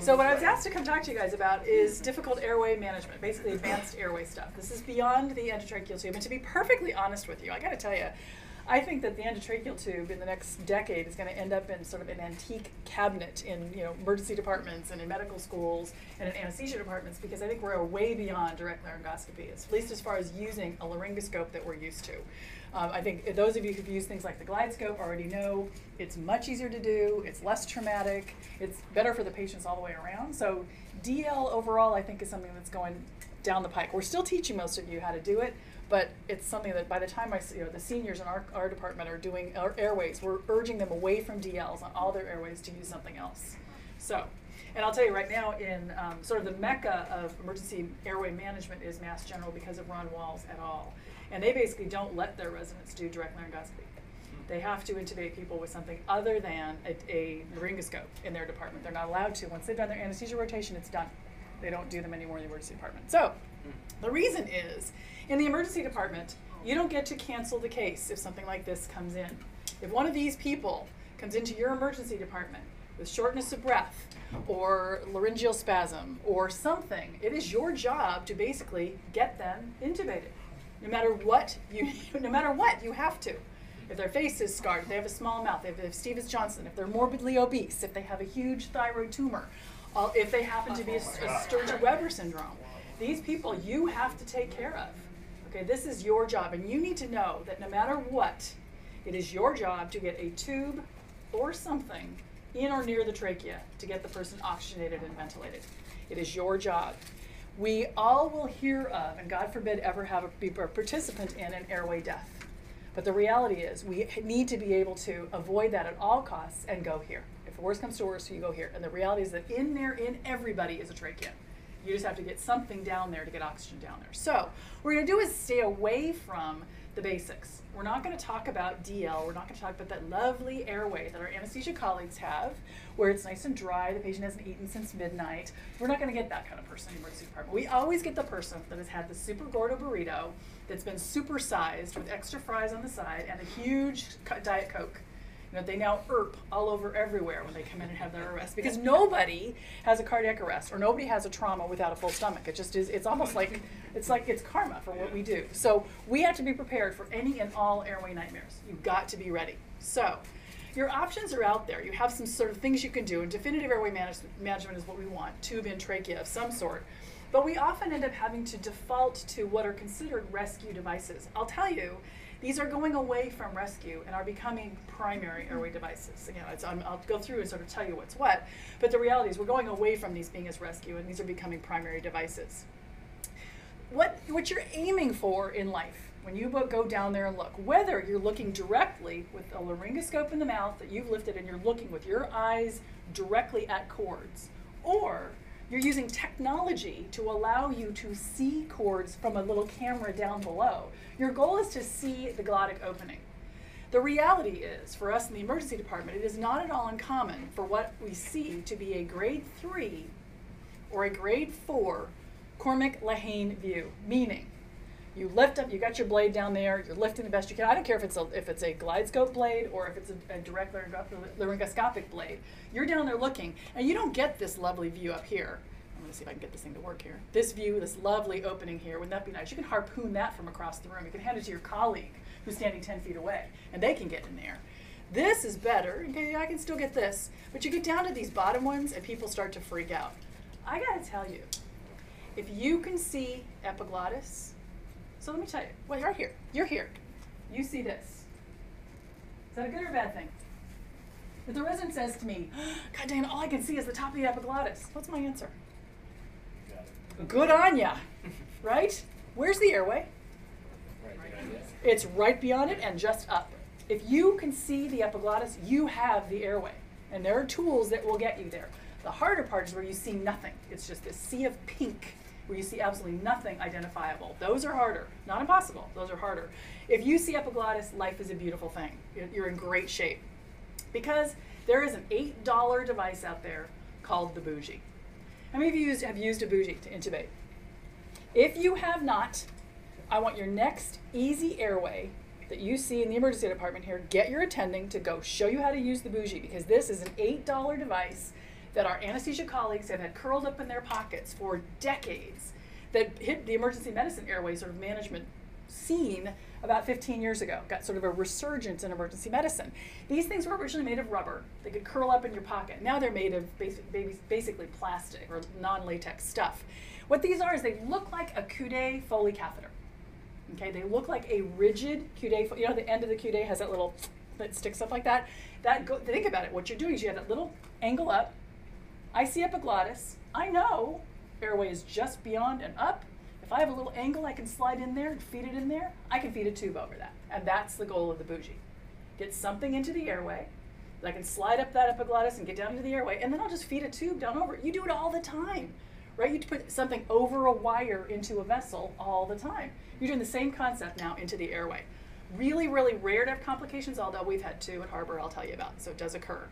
So what I was asked to come talk to you guys about is difficult airway management, basically advanced airway stuff. This is beyond the endotracheal tube. And to be perfectly honest with you, I got to tell you, I think that the endotracheal tube in the next decade is going to end up in sort of an antique cabinet in you know emergency departments and in medical schools and in anesthesia departments because I think we're way beyond direct laryngoscopy, at least as far as using a laryngoscope that we're used to. Um, I think those of you who've used things like the GlideScope already know it's much easier to do, it's less traumatic, it's better for the patients all the way around. So DL overall, I think, is something that's going down the pike. We're still teaching most of you how to do it, but it's something that by the time I, you know, the seniors in our, our department are doing our airways, we're urging them away from DLs on all their airways to use something else. So, and I'll tell you right now, in um, sort of the mecca of emergency airway management is Mass General because of Ron Walls et al. And they basically don't let their residents do direct laryngoscopy. Hmm. They have to intubate people with something other than a, a laryngoscope in their department. They're not allowed to. Once they've done their anesthesia rotation, it's done. They don't do them anymore in the emergency department. So, hmm. the reason is in the emergency department, you don't get to cancel the case if something like this comes in. If one of these people comes into your emergency department with shortness of breath or laryngeal spasm or something, it is your job to basically get them intubated. No matter what you no matter what, you have to. If their face is scarred, if they have a small mouth, if they have Stevens Johnson, if they're morbidly obese, if they have a huge thyroid tumor, uh, if they happen to be a, a Sturge-Weber syndrome, these people you have to take care of. Okay, this is your job, and you need to know that no matter what, it is your job to get a tube or something in or near the trachea to get the person oxygenated and ventilated. It is your job. We all will hear of, and God forbid ever have a, be a participant in an airway death. But the reality is, we need to be able to avoid that at all costs and go here. If the worst comes to worst, you go here. And the reality is that in there, in everybody is a trachea. You just have to get something down there to get oxygen down there. So, what we're going to do is stay away from the basics. We're not going to talk about DL. We're not going to talk about that lovely airway that our anesthesia colleagues have, where it's nice and dry. The patient hasn't eaten since midnight. We're not going to get that kind of person in the emergency department. We always get the person that has had the super gordo burrito that's been supersized with extra fries on the side and a huge diet coke they now ERP all over everywhere when they come in and have their arrest because nobody has a cardiac arrest or nobody has a trauma without a full stomach. It just is. It's almost like it's like it's karma for what we do. So we have to be prepared for any and all airway nightmares. You've got to be ready. So your options are out there. You have some sort of things you can do, and definitive airway manage- management is what we want tube and trachea of some sort. But we often end up having to default to what are considered rescue devices. I'll tell you, these are going away from rescue and are becoming primary airway devices. You know, I'll go through and sort of tell you what's what, but the reality is we're going away from these being as rescue and these are becoming primary devices. What, what you're aiming for in life when you go down there and look, whether you're looking directly with a laryngoscope in the mouth that you've lifted and you're looking with your eyes directly at cords, or you're using technology to allow you to see cords from a little camera down below. Your goal is to see the glottic opening. The reality is, for us in the emergency department, it is not at all uncommon for what we see to be a grade three or a grade four Cormack Lehane view, meaning you lift up, you got your blade down there, you're lifting the best you can. I don't care if it's a, if it's a GlideScope blade or if it's a, a direct laryngoscopic blade. You're down there looking, and you don't get this lovely view up here. I'm to see if I can get this thing to work here. This view, this lovely opening here, wouldn't that be nice? You can harpoon that from across the room. You can hand it to your colleague who's standing 10 feet away, and they can get in there. This is better. Okay, I can still get this. But you get down to these bottom ones, and people start to freak out. I got to tell you, if you can see epiglottis, so let me tell you. Well, you're here. You're here. You see this. Is that a good or a bad thing? If the resident says to me, God damn, all I can see is the top of the epiglottis, what's my answer? Good on ya, right? Where's the airway? It's right beyond it and just up. If you can see the epiglottis, you have the airway. And there are tools that will get you there. The harder part is where you see nothing. It's just this sea of pink where you see absolutely nothing identifiable. Those are harder. Not impossible, those are harder. If you see epiglottis, life is a beautiful thing. You're in great shape. Because there is an $8 device out there called the bougie. How many of you have used a bougie to intubate? If you have not, I want your next easy airway that you see in the emergency department here, get your attending to go show you how to use the bougie because this is an $8 device that our anesthesia colleagues have had curled up in their pockets for decades that hit the emergency medicine airway sort of management scene about 15 years ago. Got sort of a resurgence in emergency medicine. These things were originally made of rubber. They could curl up in your pocket. Now they're made of basic, basically plastic or non-latex stuff. What these are is they look like a Coude Foley catheter. Okay, they look like a rigid Coude. You know, the end of the Coude has that little that sticks up like that. That go, think about it. What you're doing is you have that little angle up. I see epiglottis. I know airway is just beyond and up. If I have a little angle I can slide in there and feed it in there, I can feed a tube over that. And that's the goal of the bougie. Get something into the airway. that I can slide up that epiglottis and get down into the airway, and then I'll just feed a tube down over. You do it all the time, right? You put something over a wire into a vessel all the time. You're doing the same concept now into the airway. Really, really rare to have complications, although we've had two at Harbor I'll tell you about, so it does occur.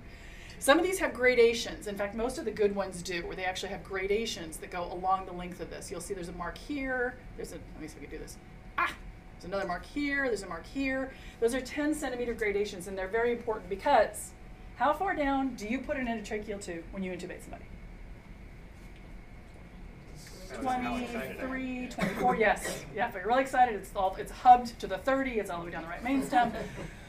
Some of these have gradations. In fact, most of the good ones do, where they actually have gradations that go along the length of this. You'll see there's a mark here. There's a, let me see if we can do this. Ah, there's another mark here. There's a mark here. Those are 10 centimeter gradations, and they're very important because how far down do you put an endotracheal tube when you intubate somebody? 23, 24, yes. Yeah, if you're really excited, it's all it's hubbed to the 30, it's all the way down the right main stem.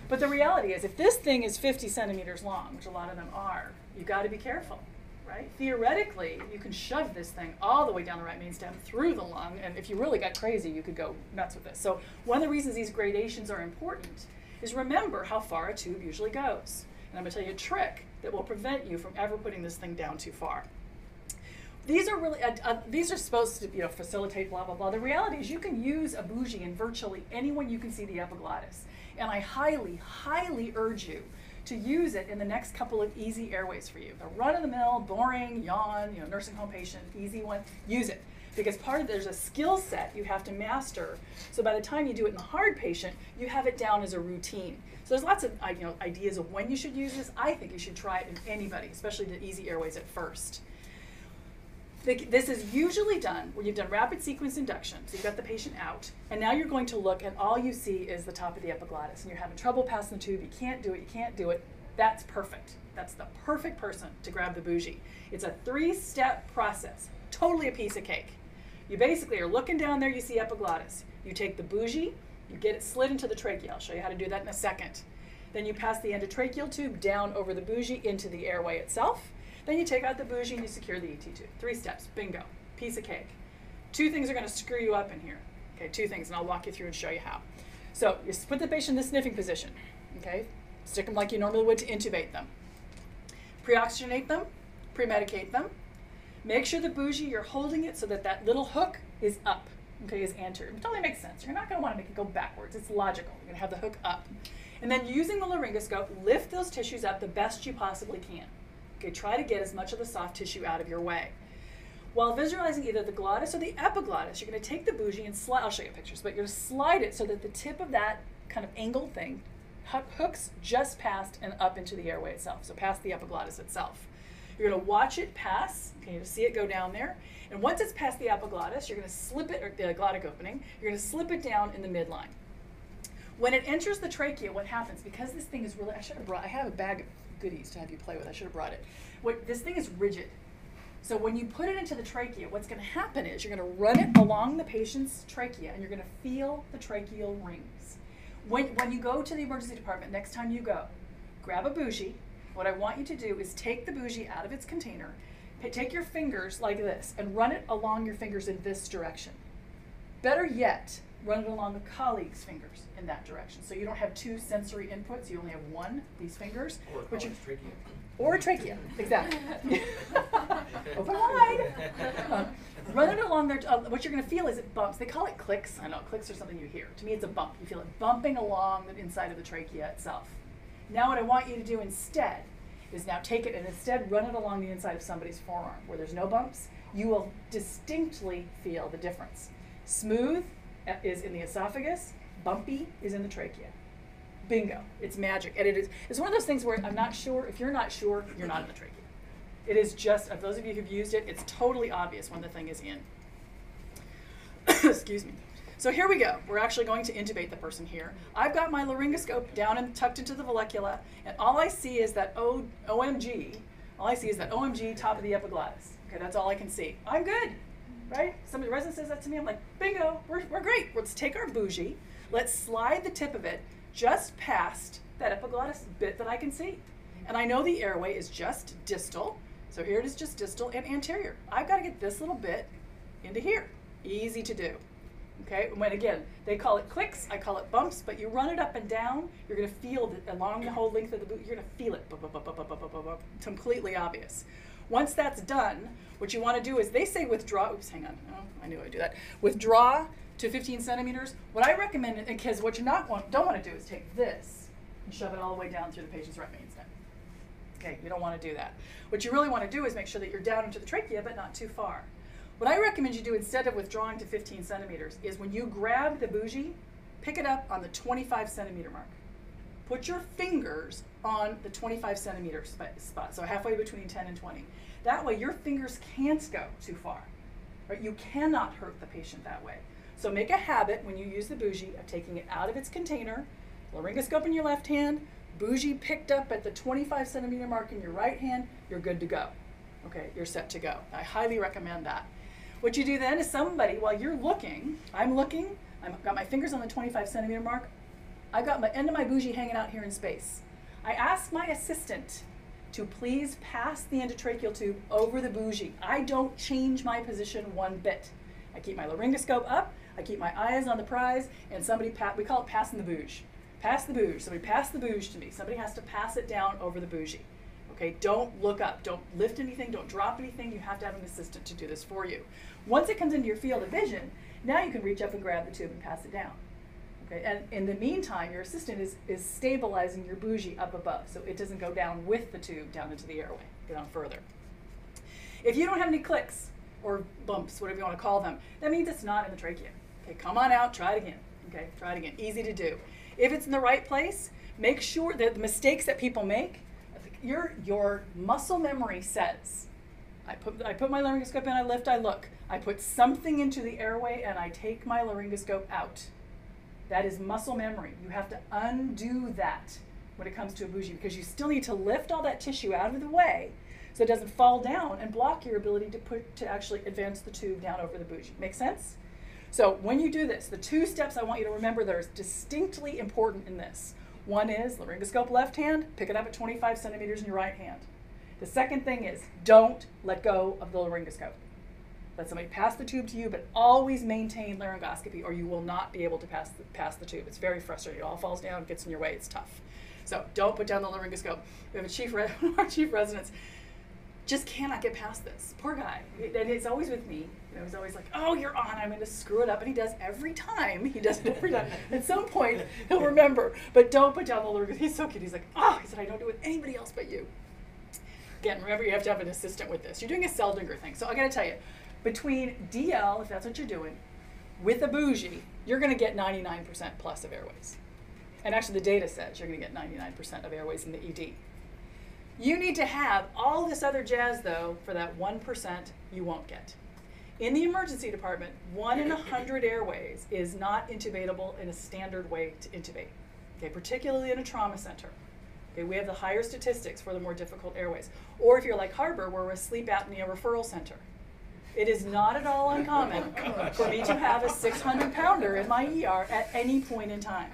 But the reality is, if this thing is 50 centimeters long, which a lot of them are, you've got to be careful, right? Theoretically, you can shove this thing all the way down the right main stem through the lung, and if you really got crazy, you could go nuts with this. So one of the reasons these gradations are important is remember how far a tube usually goes. And I'm going to tell you a trick that will prevent you from ever putting this thing down too far these are really uh, uh, these are supposed to you know facilitate blah blah blah. The reality is you can use a bougie in virtually anyone you can see the epiglottis, and I highly highly urge you to use it in the next couple of easy airways for you. The run of the mill, boring, yawn, you know, nursing home patient, easy one. Use it because part of there's a skill set you have to master. So by the time you do it in the hard patient, you have it down as a routine. So there's lots of you know ideas of when you should use this. I think you should try it in anybody, especially the easy airways at first. This is usually done when you've done rapid sequence induction, so you've got the patient out, and now you're going to look and all you see is the top of the epiglottis, and you're having trouble passing the tube, you can't do it, you can't do it. That's perfect. That's the perfect person to grab the bougie. It's a three step process, totally a piece of cake. You basically are looking down there, you see epiglottis. You take the bougie, you get it slid into the trachea. I'll show you how to do that in a second. Then you pass the endotracheal tube down over the bougie into the airway itself. Then you take out the bougie and you secure the ET tube. Three steps, bingo, piece of cake. Two things are going to screw you up in here. Okay, two things, and I'll walk you through and show you how. So you put the patient in the sniffing position. Okay, stick them like you normally would to intubate them. Pre-oxygenate them, pre-medicate them. Make sure the bougie you're holding it so that that little hook is up. Okay, is anterior. It totally makes sense. You're not going to want to make it go backwards. It's logical. You're going to have the hook up. And then using the laryngoscope, lift those tissues up the best you possibly can. Okay, try to get as much of the soft tissue out of your way. While visualizing either the glottis or the epiglottis, you're going to take the bougie and slide, I'll show you pictures, but you're going to slide it so that the tip of that kind of angled thing hooks just past and up into the airway itself, so past the epiglottis itself. You're going to watch it pass, okay, you see it go down there, and once it's past the epiglottis, you're going to slip it, or the glottic opening, you're going to slip it down in the midline. When it enters the trachea, what happens, because this thing is really, I should have brought, I have a bag of goodies to have you play with. I should have brought it. What, this thing is rigid. So when you put it into the trachea, what's going to happen is you're going to run it along the patient's trachea and you're going to feel the tracheal rings. When, when you go to the emergency department, next time you go, grab a bougie. What I want you to do is take the bougie out of its container, take your fingers like this, and run it along your fingers in this direction. Better yet, run it along a colleague's fingers in that direction. So you don't have two sensory inputs, you only have one, these fingers. Or a which trachea. Or a trachea, exactly. Open wide. Um, run it along there. Uh, what you're going to feel is it bumps. They call it clicks. I know clicks are something you hear. To me, it's a bump. You feel it bumping along the inside of the trachea itself. Now, what I want you to do instead is now take it and instead run it along the inside of somebody's forearm where there's no bumps. You will distinctly feel the difference. Smooth is in the esophagus, bumpy is in the trachea. Bingo. It's magic. And it is it's one of those things where I'm not sure. If you're not sure, you're not in the trachea. It is just, of those of you who've used it, it's totally obvious when the thing is in. Excuse me. So here we go. We're actually going to intubate the person here. I've got my laryngoscope down and tucked into the vallecula, and all I see is that o- OMG All I see is that OMG top of the epiglottis. Okay, that's all I can see. I'm good, right? Some resident says that to me. I'm like, bingo, we're, we're great. Let's take our bougie. Let's slide the tip of it just past that epiglottis bit that I can see. And I know the airway is just distal. So here it is just distal and anterior. I've got to get this little bit into here. Easy to do. Okay, when again, they call it clicks, I call it bumps, but you run it up and down, you're gonna feel it along the whole length of the boot, you're gonna feel it, completely obvious. Once that's done, what you wanna do is, they say withdraw, oops, hang on, oh, I knew I'd do that. Withdraw to 15 centimeters. What I recommend, because what you not want, don't wanna do is take this and shove it all the way down through the patient's right main stem. Okay, you don't wanna do that. What you really wanna do is make sure that you're down into the trachea, but not too far. What I recommend you do instead of withdrawing to 15 centimeters is when you grab the bougie, pick it up on the 25 centimeter mark. Put your fingers on the 25 centimeter spot, so halfway between 10 and 20. That way your fingers can't go too far. Right? You cannot hurt the patient that way. So make a habit when you use the bougie of taking it out of its container, laryngoscope in your left hand, bougie picked up at the 25 centimeter mark in your right hand, you're good to go. Okay, you're set to go. I highly recommend that. What you do then is somebody, while you're looking, I'm looking, I've got my fingers on the 25 centimeter mark, I've got my end of my bougie hanging out here in space. I ask my assistant to please pass the endotracheal tube over the bougie. I don't change my position one bit. I keep my laryngoscope up, I keep my eyes on the prize, and somebody, pa- we call it passing the bouge. Pass the bouge. Somebody pass the bouge to me. Somebody has to pass it down over the bougie. Okay, don't look up, don't lift anything, don't drop anything. You have to have an assistant to do this for you. Once it comes into your field of vision, now you can reach up and grab the tube and pass it down. Okay, and in the meantime, your assistant is, is stabilizing your bougie up above so it doesn't go down with the tube down into the airway, on further. If you don't have any clicks or bumps, whatever you want to call them, that means it's not in the trachea. Okay, come on out, try it again. Okay, try it again. Easy to do. If it's in the right place, make sure that the mistakes that people make, your, your muscle memory says, I put, I put my laryngoscope in, I lift, I look. I put something into the airway and I take my laryngoscope out. That is muscle memory. You have to undo that when it comes to a bougie because you still need to lift all that tissue out of the way so it doesn't fall down and block your ability to put to actually advance the tube down over the bougie. Make sense? So when you do this, the two steps I want you to remember that are distinctly important in this. One is laryngoscope left hand, pick it up at 25 centimeters in your right hand. The second thing is don't let go of the laryngoscope. Let somebody pass the tube to you, but always maintain laryngoscopy or you will not be able to pass the, pass the tube. It's very frustrating. It all falls down, gets in your way. It's tough. So don't put down the laryngoscope. We have a chief, re- our chief residents just cannot get past this. Poor guy. And it's always with me. You know, he's always like, "Oh, you're on. I'm going to screw it up," and he does every time. He does it every time. At some point, he'll remember. But don't put down the laryngoscope. He's so cute. He's like, "Oh," he said, "I don't do it with anybody else but you." Again, remember you have to have an assistant with this. You're doing a Seldinger thing. So I got to tell you, between DL, if that's what you're doing, with a bougie, you're going to get 99% plus of airways. And actually, the data says you're going to get 99% of airways in the ED. You need to have all this other jazz, though, for that 1% you won't get. In the emergency department, one in a 100 airways is not intubatable in a standard way to intubate, okay, particularly in a trauma center. Okay, we have the higher statistics for the more difficult airways. Or if you're like Harbor, where we're a sleep apnea referral center. It is not at all uncommon for me to have a 600 pounder in my ER at any point in time.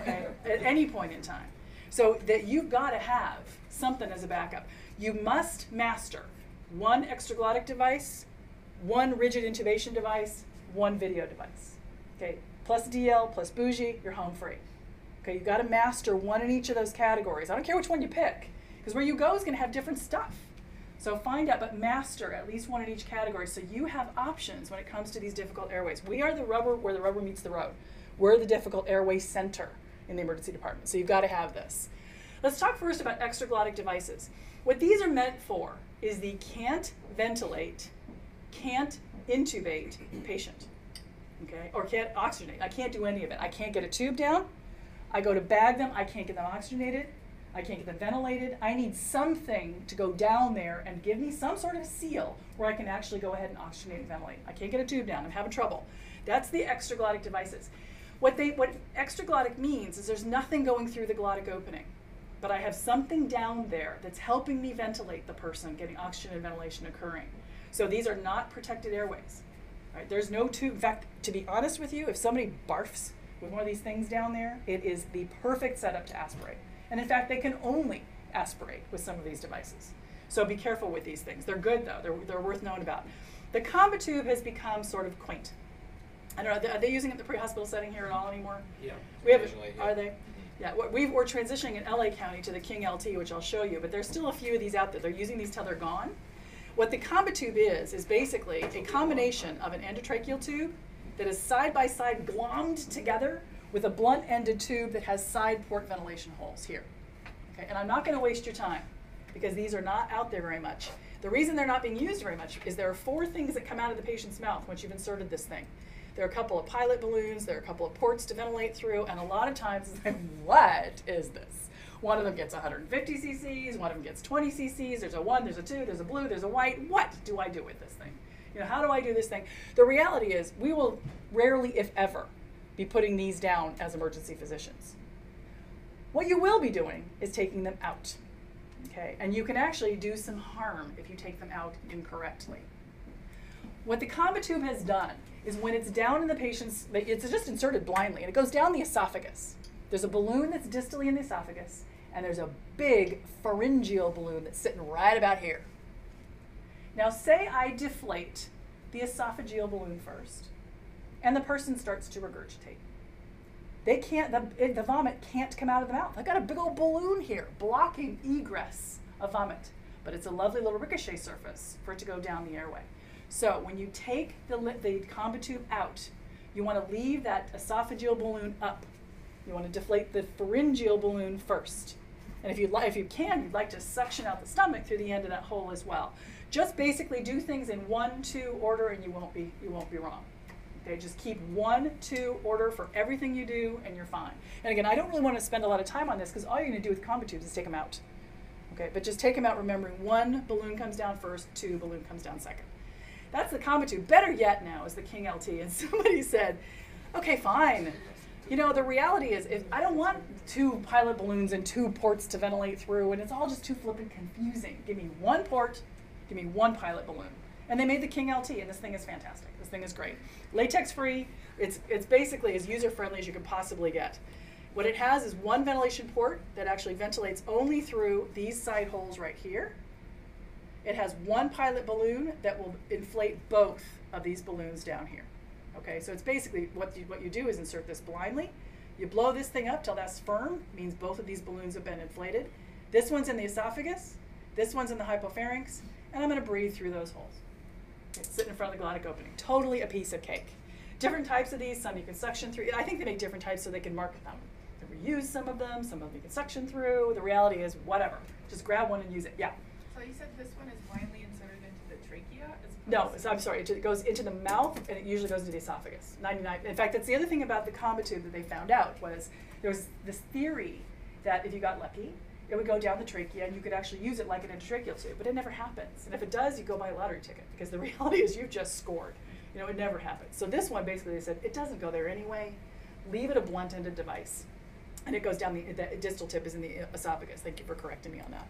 Okay? At any point in time. So that you've got to have something as a backup. You must master one extraglottic device, one rigid intubation device, one video device. Okay, plus DL, plus bougie, you're home free. Okay, you've got to master one in each of those categories. I don't care which one you pick, because where you go is going to have different stuff. So find out, but master at least one in each category so you have options when it comes to these difficult airways. We are the rubber where the rubber meets the road. We're the difficult airway center in the emergency department. So you've got to have this. Let's talk first about extraglottic devices. What these are meant for is the can't ventilate, can't intubate patient. Okay? Or can't oxygenate. I can't do any of it. I can't get a tube down. I go to bag them, I can't get them oxygenated, I can't get them ventilated. I need something to go down there and give me some sort of seal where I can actually go ahead and oxygenate and ventilate. I can't get a tube down, I'm having trouble. That's the extraglottic devices. What, they, what extraglottic means is there's nothing going through the glottic opening. but I have something down there that's helping me ventilate the person, getting oxygen and ventilation occurring. So these are not protected airways. Right? There's no tube. In fact, to be honest with you, if somebody barfs with one of these things down there, it is the perfect setup to aspirate. And in fact, they can only aspirate with some of these devices. So be careful with these things. They're good though. They're, they're worth knowing about. The Combitube has become sort of quaint. I don't know. Are they using it in the pre-hospital setting here at all anymore? Yeah. We have. yeah. Are they? Yeah. we we're transitioning in LA County to the King LT, which I'll show you. But there's still a few of these out there. They're using these till they're gone. What the Combitube is is basically a combination of an endotracheal tube that is side by side glommed together with a blunt-ended tube that has side port ventilation holes here. Okay. And I'm not going to waste your time because these are not out there very much. The reason they're not being used very much is there are four things that come out of the patient's mouth once you've inserted this thing. There are a couple of pilot balloons, there are a couple of ports to ventilate through, and a lot of times it's like, what is this? One of them gets 150 cc's, one of them gets 20 cc's, there's a one, there's a two, there's a blue, there's a white. What do I do with this thing? You know, how do I do this thing? The reality is, we will rarely, if ever, be putting these down as emergency physicians. What you will be doing is taking them out. Okay, and you can actually do some harm if you take them out incorrectly. What the Combitube has done is when it's down in the patient's, it's just inserted blindly, and it goes down the esophagus. There's a balloon that's distally in the esophagus, and there's a big pharyngeal balloon that's sitting right about here. Now, say I deflate the esophageal balloon first, and the person starts to regurgitate. They can't, the, the vomit can't come out of the mouth. I've got a big old balloon here blocking egress of vomit, but it's a lovely little ricochet surface for it to go down the airway. So when you take the, the Combitube out, you want to leave that esophageal balloon up. You want to deflate the pharyngeal balloon first. And if you if you can, you'd like to suction out the stomach through the end of that hole as well. Just basically do things in one, two order, and you won't be you won't be wrong. Okay, just keep one, two order for everything you do, and you're fine. And again, I don't really want to spend a lot of time on this because all you're going to do with Combitubes is take them out. Okay, but just take them out, remembering one balloon comes down first, two balloon comes down second. That's the Combitube. Better yet now is the King LT. And somebody said, okay, fine. You know, the reality is, if I don't want two pilot balloons and two ports to ventilate through, and it's all just too flippin' confusing. Give me one port, give me one pilot balloon. And they made the King LT, and this thing is fantastic. This thing is great. Latex free, it's, it's basically as user friendly as you can possibly get. What it has is one ventilation port that actually ventilates only through these side holes right here. It has one pilot balloon that will inflate both of these balloons down here. Okay, so it's basically what you, what you do is insert this blindly. You blow this thing up till that's firm, means both of these balloons have been inflated. This one's in the esophagus, this one's in the hypopharynx, and I'm going to breathe through those holes. Sit in front of the glottic opening. Totally a piece of cake. Different types of these, some you can suction through. I think they make different types so they can market them. They reuse some of them, some of them you can suction through. The reality is, whatever. Just grab one and use it. Yeah. So you said this one is blindly inserted into the trachea? As No, so I'm sorry. It goes into the mouth, and it usually goes into the esophagus. Ninety-nine. In fact, that's the other thing about the Combitube that they found out was there was this theory that if you got lucky, it would go down the trachea, and you could actually use it like an endotracheal tube. But it never happens. And if it does, you go buy a lottery ticket because the reality is you've just scored. You know, it never happens. So this one basically they said it doesn't go there anyway. Leave it a blunt-ended device, and it goes down the, the distal tip is in the esophagus. Thank you for correcting me on that.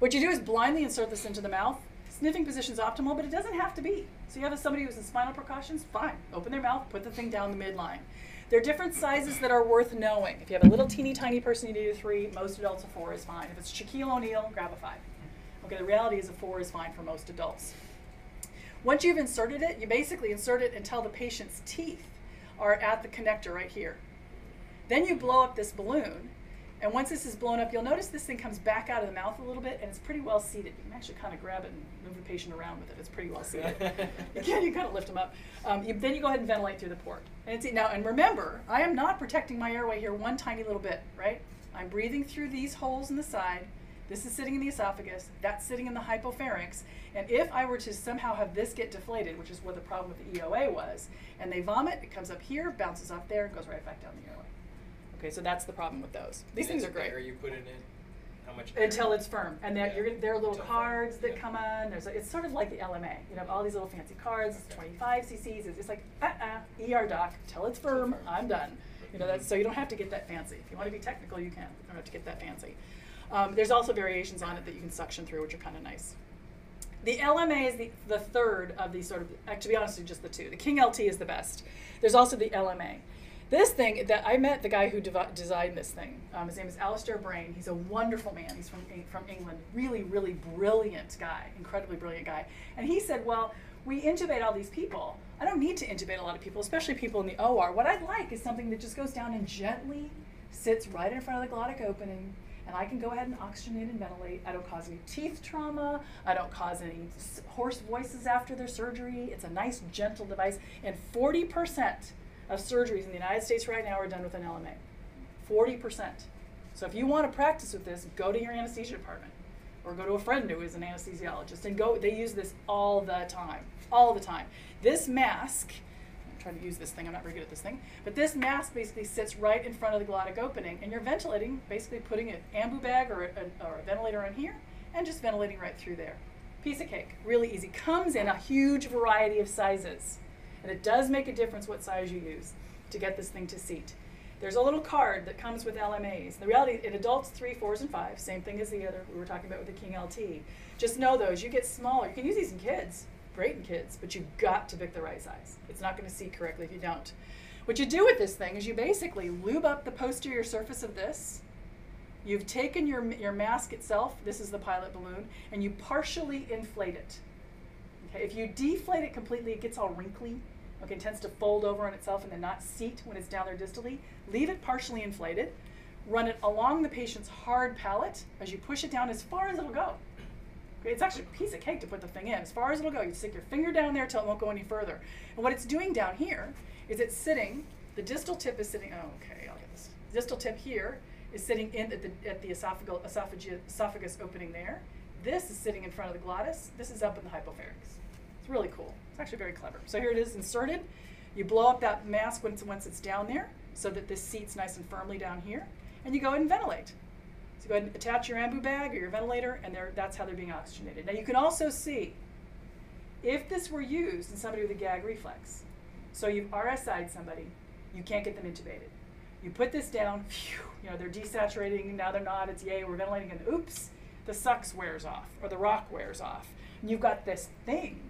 What you do is blindly insert this into the mouth. Sniffing position is optimal, but it doesn't have to be. So you have somebody who's in spinal precautions, fine. Open their mouth, put the thing down the midline. There are different sizes that are worth knowing. If you have a little teeny tiny person, you need a three. Most adults, a four is fine. If it's Shaquille O'Neal, grab a five. Okay, the reality is a four is fine for most adults. Once you've inserted it, you basically insert it until the patient's teeth are at the connector right here. Then you blow up this balloon, and once this is blown up, you'll notice this thing comes back out of the mouth a little bit, and it's pretty well seated. You can actually kind of grab it and move the patient around with it. It's pretty well seated. you can you kind of lift them up. Um, you, then you go ahead and ventilate through the port. And now, and remember, I am not protecting my airway here one tiny little bit, right? I'm breathing through these holes in the side. This is sitting in the esophagus. That's sitting in the hypopharynx. And if I were to somehow have this get deflated, which is what the problem with the EOA was, and they vomit, it comes up here, bounces off there, and goes right back down the airway. Okay, so that's the problem with those. These things are great. Are you putting in? How much? Until it's firm, and then Yeah. you're gonna, there are little Until firm. cards that Yeah. come on. There's a, it's sort of like the LMA. You have all these little fancy cards. It's Okay. 25 cc's. It's, it's like uh-uh, ER doc. Till it's firm, firm. I'm done. You know that's so you don't have to get that fancy. If you want to be technical, you can. You don't have to get that fancy. Um, there's also variations on it that you can suction through, which are kind of nice. The LMA is the, the third of these sort of, uh, to be honest, with you, just the two. The King LT is the best. There's also the LMA. This thing that I met the guy who designed this thing. Um, his name is Alistair Brain. He's a wonderful man. He's from from England. Really, really brilliant guy. Incredibly brilliant guy. And he said, well, we intubate all these people. I don't need to intubate a lot of people, especially people in the OR. What I'd like is something that just goes down and gently sits right in front of the glottic opening, and I can go ahead and oxygenate and ventilate. I don't cause any teeth trauma. I don't cause any hoarse voices after their surgery. It's a nice, gentle device. And 40% of surgeries in the United States right now are done with an LMA. 40%. So if you want to practice with this, go to your anesthesia department or go to a friend who is an anesthesiologist and go they use this all the time. All the time. This mask I'm trying to use this thing, I'm not very good at this thing, but this mask basically sits right in front of the glottic opening and you're ventilating, basically putting an ambu bag or a, or a ventilator on here and just ventilating right through there. Piece of cake, really easy. Comes in a huge variety of sizes. And it does make a difference what size you use to get this thing to seat. There's a little card that comes with LMAs. The reality, in adults, three, fours, and five, same thing as the other we were talking about with the King LT. Just know those. You get smaller. You can use these in kids, great in kids, but you've got to pick the right size. It's not going to seat correctly if you don't. What you do with this thing is you basically lube up the posterior surface of this. You've taken your, your mask itself, this is the pilot balloon, and you partially inflate it. Okay, if you deflate it completely, it gets all wrinkly. Okay, it tends to fold over on itself and then not seat when it's down there distally. Leave it partially inflated. Run it along the patient's hard palate as you push it down as far as it'll go. Okay, it's actually a piece of cake to put the thing in. As far as it'll go, you stick your finger down there till it won't go any further. And what it's doing down here is it's sitting, the distal tip is sitting, oh, okay, I'll get this. Distal tip here is sitting in at the, at the esophageal, esophagus, esophagus opening there. This is sitting in front of the glottis. This is up in the hypopharynx really cool. It's actually very clever. So here it is inserted. You blow up that mask once, once it's down there so that this seat's nice and firmly down here. And you go ahead and ventilate. So go ahead and attach your ambu bag or your ventilator, and that's how they're being oxygenated. Now you can also see if this were used in somebody with a gag reflex, so you've RSI'd somebody, you can't get them intubated. You put this down, phew, you know, they're desaturating, now they're not, it's yay, we're ventilating, and oops, the sux wears off, or the roc wears off. And you've got this thing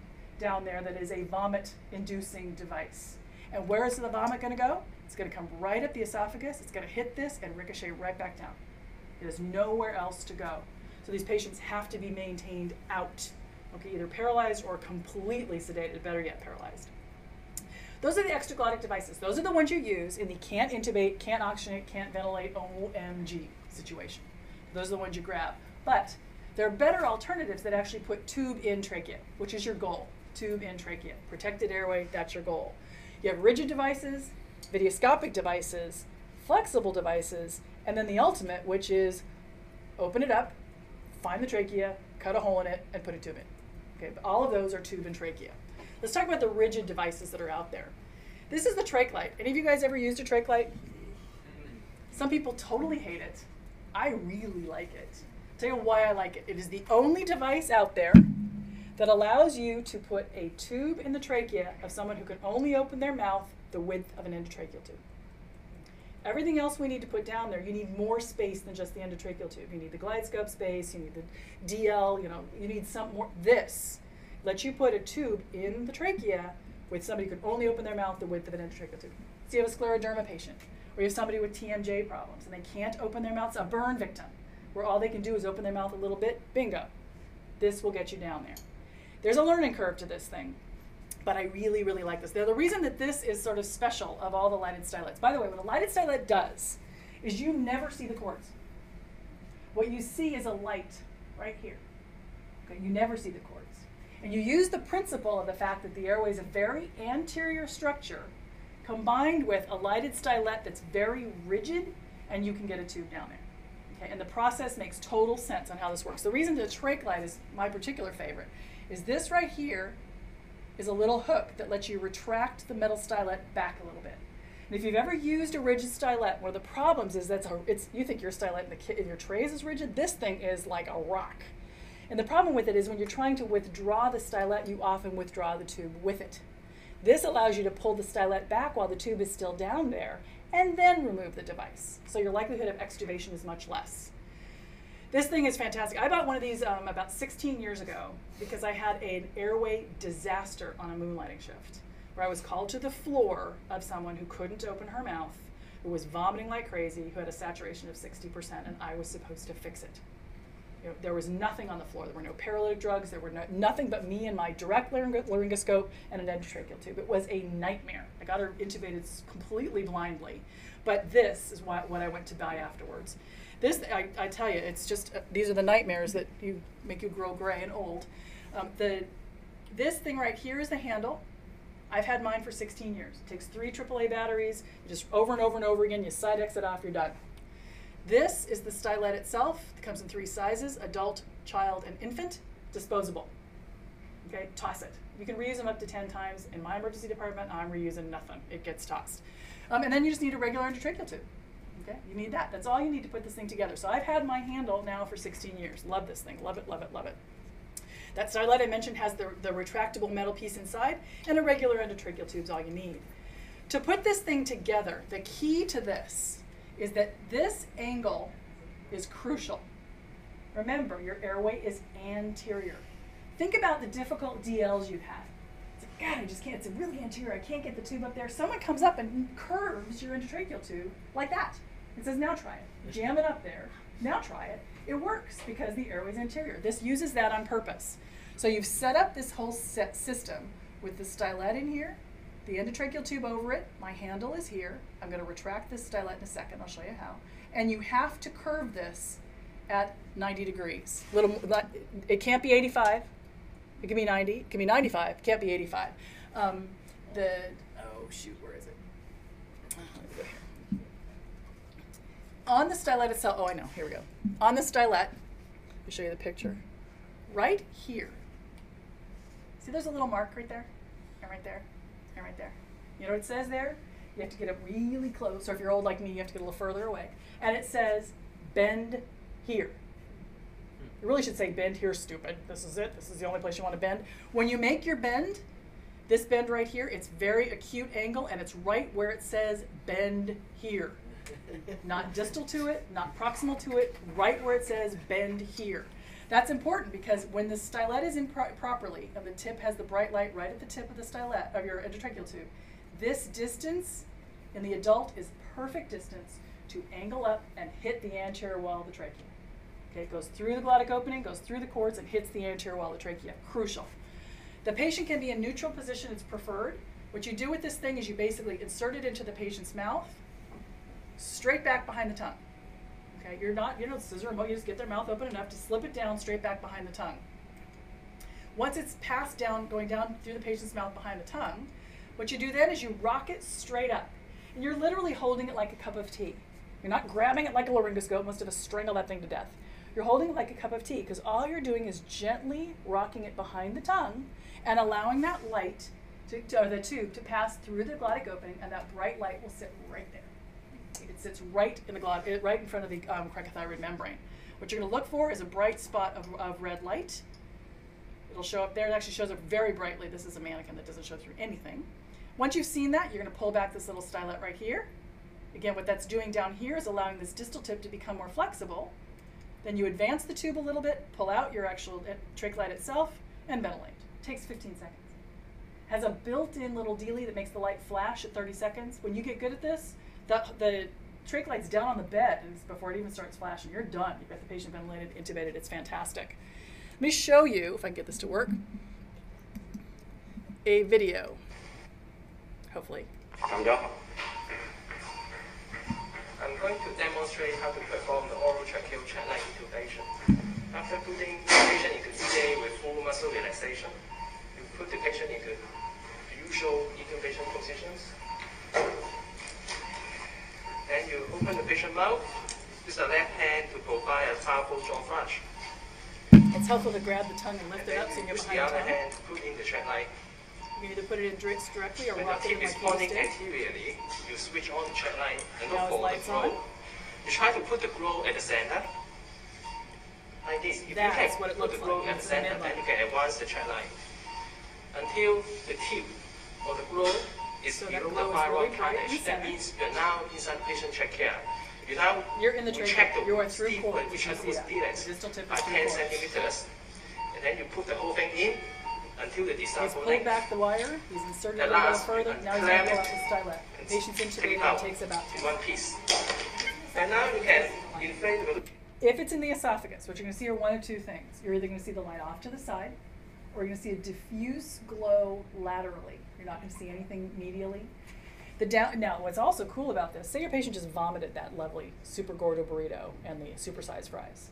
down there that is a vomit inducing device. And where is the vomit going to go? It's going to come right up the esophagus, it's going to hit this and ricochet right back down. There's nowhere else to go. So these patients have to be maintained out, okay, either paralyzed or completely sedated, better yet, paralyzed. Those are the extraglottic devices. Those are the ones you use in the can't intubate, can't oxygenate, can't ventilate, OMG situation. Those are the ones you grab. But there are better alternatives that actually put tube in trachea, which is your goal tube and trachea. Protected airway, that's your goal. You have rigid devices, videoscopic devices, flexible devices, and then the ultimate, which is open it up, find the trachea, cut a hole in it, and put a tube in. Okay, all of those are tube and trachea. Let's talk about the rigid devices that are out there. This is the trach light. Any of you guys ever used a trach light? Some people totally hate it. I really like it. I'll tell you why I like it. It is the only device out there that allows you to put a tube in the trachea of someone who can only open their mouth the width of an endotracheal tube. Everything else we need to put down there, you need more space than just the endotracheal tube. You need the GlideScope space, you need the DL, you know, you need some more. This lets you put a tube in the trachea with somebody who can only open their mouth the width of an endotracheal tube. So you have a scleroderma patient, or you have somebody with TMJ problems and they can't open their mouths, a burn victim, where all they can do is open their mouth a little bit, bingo. This will get you down there. There's a learning curve to this thing, but I really, really like this. Now, the reason that this is sort of special of all the lighted stylets, by the way, what a lighted stylet does is you never see the cords. What you see is a light right here. Okay, you never see the cords. And you use the principle of the fact that the airway is a very anterior structure combined with a lighted stylet that's very rigid, and you can get a tube down there. Okay, and the process makes total sense on how this works. The reason the trach light is my particular favorite is this right here is a little hook that lets you retract the metal stylet back a little bit. And if you've ever used a rigid stylet, one of the problems is that's it's, you think your stylet in, the, in your trays is rigid, this thing is like a rock. And the problem with it is when you're trying to withdraw the stylet, you often withdraw the tube with it. This allows you to pull the stylet back while the tube is still down there and then remove the device. So your likelihood of extubation is much less. This thing is fantastic. I bought one of these um, about 16 years ago because I had an airway disaster on a moonlighting shift where I was called to the floor of someone who couldn't open her mouth, who was vomiting like crazy, who had a saturation of 60%, and I was supposed to fix it. You know, there was nothing on the floor. There were no paralytic drugs. There were no, nothing but me and my direct laryng- laryngoscope and an endotracheal tube. It was a nightmare. I got her intubated completely blindly. But this is what, what I went to buy afterwards. This, I, I tell you, it's just, uh, these are the nightmares that you make you grow gray and old. Um, the, this thing right here is the handle. I've had mine for 16 years. It takes three AAA batteries. You just over and over and over again, you side exit off, you're done. This is the stylet itself. It comes in three sizes, adult, child, and infant, disposable. Okay, toss it. You can reuse them up to 10 times. In my emergency department, I'm reusing nothing. It gets tossed. Um, and then you just need a regular endotracheal tube. Okay, you need that. That's all you need to put this thing together. So I've had my handle now for 16 years. Love this thing. Love it, love it, love it. That stylet I mentioned has the, the retractable metal piece inside, and a regular endotracheal tube is all you need. To put this thing together, the key to this is that this angle is crucial. Remember, your airway is anterior. Think about the difficult DLs you've had. God, I just can't, it's really anterior. I can't get the tube up there. Someone comes up and curves your endotracheal tube like that. It says, now try it. Jam it up there. Now try it. It works because the airway's anterior. This uses that on purpose. So you've set up this whole system with the stylet in here, the endotracheal tube over it. My handle is here. I'm going to retract this stylet in a second. I'll show you how. And you have to curve this at 90 degrees. Little, it can't be 85. It can be 90. It can be 95. It can't be 85. Um, the oh shoot, where is it? On the stylet itself. Oh, I know. Here we go. On the stylet, let me show you the picture. Right here. See, there's a little mark right there, and right there, and right there. You know what it says there? You have to get it really close. Or if you're old like me, you have to get a little further away. And it says, bend here. You really should say bend here, stupid. This is it. This is the only place you want to bend. When you make your bend, this bend right here, it's very acute angle and it's right where it says bend here. Not distal to it, not proximal to it, right where it says bend here. That's important because when the stylet is in pro properly and the tip has the bright light right at the tip of the stylet of your endotracheal tube, this distance in the adult is perfect distance to angle up and hit the anterior wall of the trachea. Okay, it goes through the glottic opening, goes through the cords, and hits the anterior wall of the trachea. Crucial. The patient can be in neutral position, it's preferred. What you do with this thing is you basically insert it into the patient's mouth, straight back behind the tongue. Okay, you're not, you know, scissor remote, you just get their mouth open enough to slip it down straight back behind the tongue. Once it's passed down, going down through the patient's mouth behind the tongue, what you do then is you rock it straight up. And you're literally holding it like a cup of tea. You're not grabbing it like a laryngoscope, most of us strangle that thing to death. You're holding it like a cup of tea because all you're doing is gently rocking it behind the tongue and allowing that light, to, to, or the tube, to pass through the glottic opening, and that bright light will sit right there. It sits right in the glot, right in front of the um, cricothyroid membrane. What you're going to look for is a bright spot of, of red light. It'll show up there. It actually shows up very brightly. This is a mannequin that doesn't show through anything. Once you've seen that, you're going to pull back this little stylet right here. Again, what that's doing down here is allowing this distal tip to become more flexible. Then you advance the tube a little bit, pull out your actual uh, trach light itself, and ventilate. Takes 15 seconds. Has a built-in little dealie that makes the light flash at 30 seconds. When you get good at this, the, the trach light's down on the bed before it even starts flashing. You're done. You've got the patient ventilated, intubated. It's fantastic. Let me show you, if I can get this to work, a video. Hopefully. I'm going to demonstrate how to perform the oral tracheal channel intubation. After putting the patient into GA with full muscle relaxation, you put the patient into the usual intubation positions. Then you open the patient mouth. Use the left hand to provide a powerful strong flush. It's helpful to grab the tongue and lift and it up so you get the behind the other tongue. hand to put in the track light. You can either put it in dri- directly or When rock the it in tip is like pointing anteriorly, you switch on the track light and Now look for the light's on. You try to put the glow at the center. Like this. If you That's can what it put the glow like. at the center, then you can advance the track light. Until the tip or the glow is So that below glow the is thyroid bright in cartilage. the That means you're now inside patient trachea. If Without You're in the trachea. check the You are through steep- cord. which You has see was that. distal tip by 10 centimeters, and then you put the whole thing in until the He's distal pulled back the wire, he's inserted it a The little further, now he's gonna pull it out the stylet. Patient's intubated, it it takes about in one piece. And now you can inflate the If it's in the esophagus, what you're going to see are one of two things. You're either going to see the light off to the side, or you're going to see a diffuse glow laterally. You're not going to see anything medially. The down now, what's also cool about this? Say your patient just vomited that lovely super gordo burrito and the supersized fries.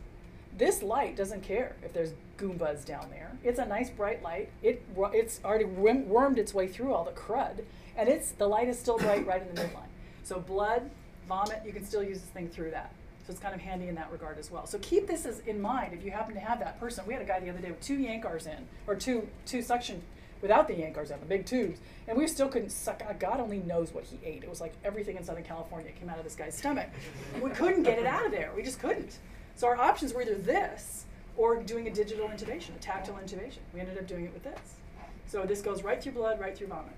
This light doesn't care if there's goombas down there. It's a nice bright light. It it's already worm- wormed its way through all the crud, and it's the light is still bright right in the midline. So blood, vomit, you can still use this thing through that. So it's kind of handy in that regard as well. So keep this as in mind if you happen to have that person. We had a guy the other day with two Yankauers in, or two two suction without the Yankauers in, the big tubes, and we still couldn't suck. uh, God only knows what he ate. It was like everything in Southern California came out of this guy's stomach. We couldn't get it out of there. We just couldn't. So our options were either this or doing a digital intubation, a tactile intubation. We ended up doing it with this. So this goes right through blood, right through vomit.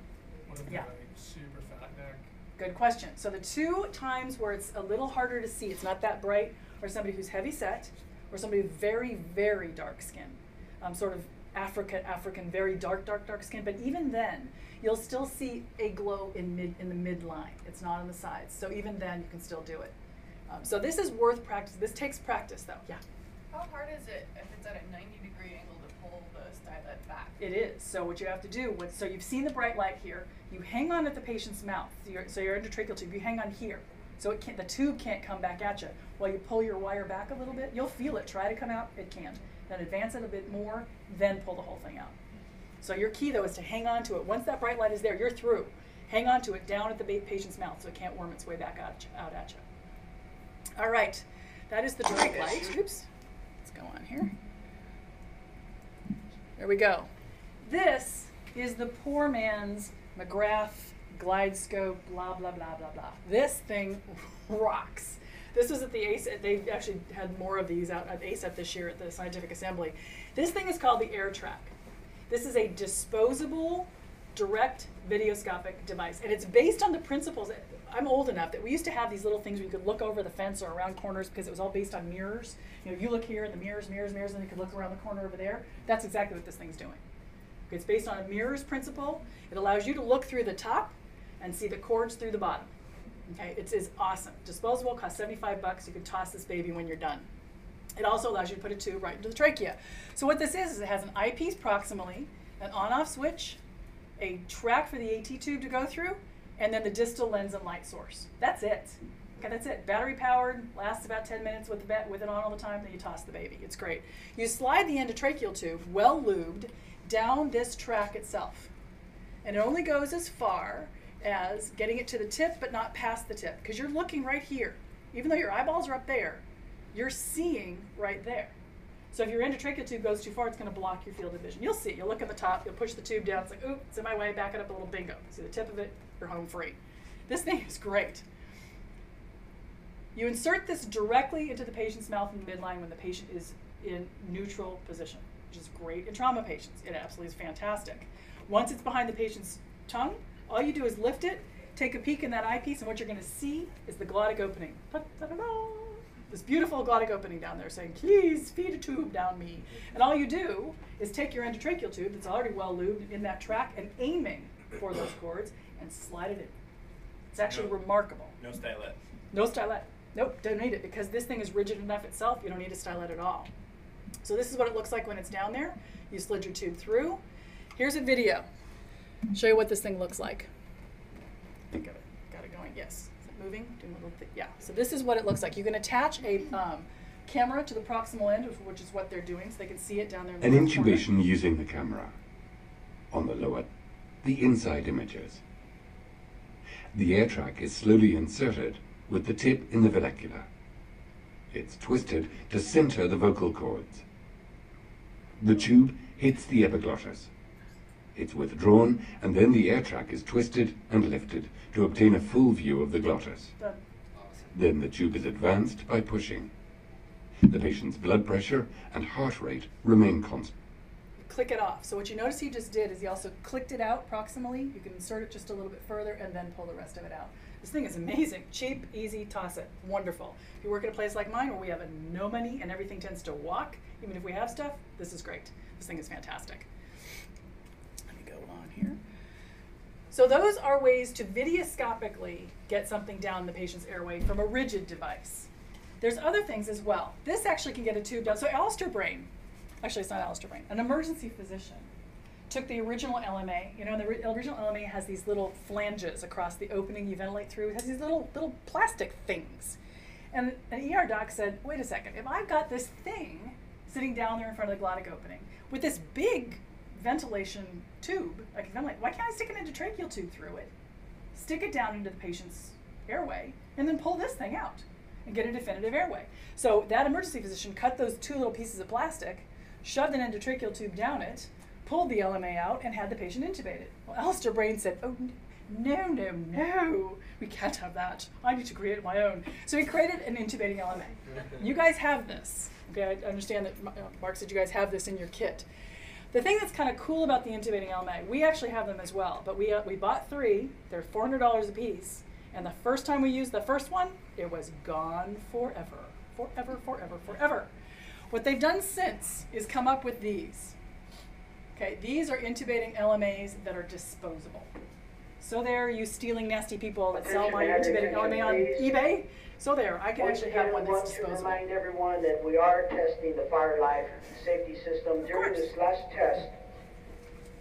What Yeah. super fat neck? Good question. So the two times where it's a little harder to see, it's not that bright, or somebody who's heavy set, or somebody with very, very dark skin, um, sort of Africa, African, very dark, dark, dark skin. But even then, you'll still see a glow in mid in the midline. It's not on the sides. So even then, you can still do it. Um, so this is worth practice. This takes practice, though. Yeah. How hard is it if it's at a 90 degree angle to pull the stylet back? It is. So what you have to do, what, so you've seen the bright light here. You hang on at the patient's mouth. So your, so your endotracheal tube, you hang on here. So it can't, the tube can't come back at you. While you pull your wire back a little bit, you'll feel it. Try to come out. It can't. Then advance it a bit more, then pull the whole thing out. So your key though is to hang on to it. Once that bright light is there, you're through. Hang on to it down at the patient's mouth so it can't worm its way back out, out at you. All right, that is the direct light. Oops, let's go on here. There we go. This is the poor man's McGrath glide scope, blah, blah, blah, blah, blah. This thing rocks. This was at the ACEP, they actually had more of these out at ACEP this year at the Scientific Assembly. This thing is called the Airtraq. This is a disposable, direct videoscopic device, and it's based on the principles. I'm old enough that we used to have these little things where you could look over the fence or around corners because it was all based on mirrors. You know, you look here and the mirrors, mirrors, mirrors, and you could look around the corner over there. That's exactly what this thing's doing. It's based on a mirrors principle. It allows you to look through the top and see the cords through the bottom. Okay, it's, it's awesome. Disposable, costs 75 bucks. You can toss this baby when you're done. It also allows you to put a tube right into the trachea. So what this is, is it has an eyepiece proximally, an on-off switch, a track for the ET tube to go through, and then the distal lens and light source. That's it. Okay, that's it. Battery powered, lasts about 10 minutes with the with it on all the time, then you toss the baby. It's great. You slide the endotracheal tube, well lubed, down this track itself. And it only goes as far as getting it to the tip but not past the tip because you're looking right here. Even though your eyeballs are up there, you're seeing right there. So if your endotracheal tube goes too far, it's going to block your field of vision. You'll see. it. You'll look at the top. You'll push the tube down. It's like, ooh, it's in my way. Back it up a little. Bingo. See the tip of it. You're home free. This thing is great. You insert this directly into the patient's mouth in midline when the patient is in neutral position, which is great in trauma patients. It absolutely is fantastic. Once it's behind the patient's tongue, all you do is lift it, take a peek in that eyepiece, and what you're going to see is the glottic opening. This beautiful glottic opening down there saying, please feed a tube down me. And all you do is take your endotracheal tube that's already well lubed in that track and aiming for those cords and slide it in. It's actually No. remarkable. No stylet. No stylet. Nope, don't need it because this thing is rigid enough itself. You don't need a stylet at all. So this is what it looks like when it's down there. You slid your tube through. Here's a video. Show you what this thing looks like. Think of it. Got it going. Yes. Is it moving? Doing a little thing. Yeah. So this is what it looks like. You can attach a um, camera to the proximal end, which- which is what they're doing, so they can see it down there. In the An left corner. intubation using the camera. On the lower, the inside images. The Airtraq is slowly inserted with the tip in the vallecula. It's twisted to center the vocal cords. The tube hits the epiglottis. It's withdrawn and then the Airtraq is twisted and lifted to obtain a full view of the glottis. Done. Then the tube is advanced by pushing. The patient's blood pressure and heart rate remain constant. click it off. So what you notice he just did is he also clicked it out proximally. You can insert it just a little bit further and then pull the rest of it out. This thing is amazing. Cheap, easy, toss it. Wonderful. If you work at a place like mine where we have no money and everything tends to walk, even if we have stuff, this is great. This thing is fantastic. Let me go on here. So those are ways to videoscopically get something down the patient's airway from a rigid device. There's other things as well. This actually can get a tube down. So Alistair Brain, actually it's not Alistair Brain, an emergency physician took the original LMA. You know, the original LMA has these little flanges across the opening you ventilate through. It has these little little plastic things. And an ER doc said, "Wait a second. If I've got this thing sitting down there in front of the glottic opening with this big ventilation tube, I can ventilate. Why can't I stick an endotracheal tube through it? Stick it down into the patient's airway, and then pull this thing out and get a definitive airway." So that emergency physician cut those two little pieces of plastic, shoved an endotracheal tube down it, pulled the LMA out, and had the patient intubated. Well, Alistair Brain said, "Oh, no, no, no, we can't have that. I need to create my own." So he created an intubating LMA. You guys have this. Okay, I understand that uh, Mark said you guys have this in your kit. The thing that's kind of cool about the intubating LMA, we actually have them as well, but we uh, we bought three. They're four hundred dollars a piece, and the first time we used the first one, it was gone forever, forever, forever, forever. What they've done since is come up with these. Okay, these are intubating LMAs that are disposable. So there, you stealing nasty people that sell my intubating LMA on eBay. So there, I can Once actually again, have one I want that's to disposable. remind everyone that we are testing the fire life safety system. During this last test,